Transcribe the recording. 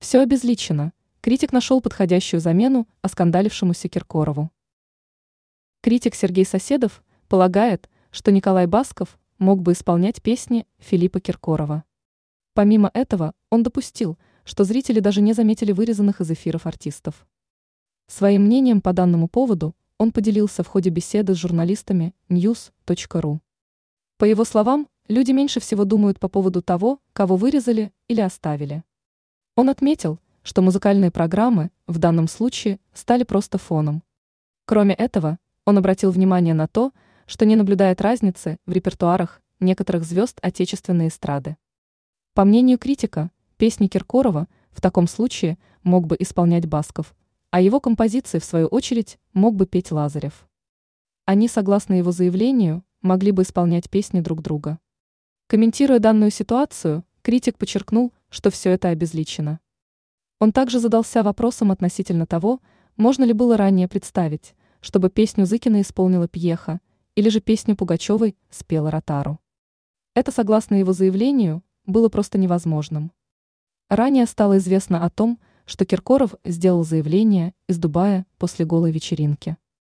Все обезличено. Критик нашел подходящую замену оскандалившемуся Киркорову. Критик Сергей Соседов полагает, что Николай Басков мог бы исполнять песни Филиппа Киркорова. Помимо этого, он допустил, что зрители даже не заметили вырезанных из эфиров артистов. Своим мнением по данному поводу он поделился в ходе беседы с журналистами news.ru. По его словам, люди меньше всего думают по поводу того, кого вырезали или оставили. Он отметил, что музыкальные программы в данном случае стали просто фоном. Кроме этого, он обратил внимание на то, что не наблюдает разницы в репертуарах некоторых звезд отечественной эстрады. По мнению критика, песни Киркорова в таком случае мог бы исполнять Басков, а его композиции, в свою очередь, мог бы петь Лазарев. Они, согласно его заявлению, могли бы исполнять песни друг друга. Комментируя данную ситуацию, критик подчеркнул, что все это обезличено. Он также задался вопросом относительно того, можно ли было ранее представить, чтобы песню Зыкина исполнила Пьеха, или же песню Пугачевой спела Ротару. Это, согласно его заявлению, было просто невозможным. Ранее стало известно о том, что Киркоров сделал заявление из Дубая после голой вечеринки.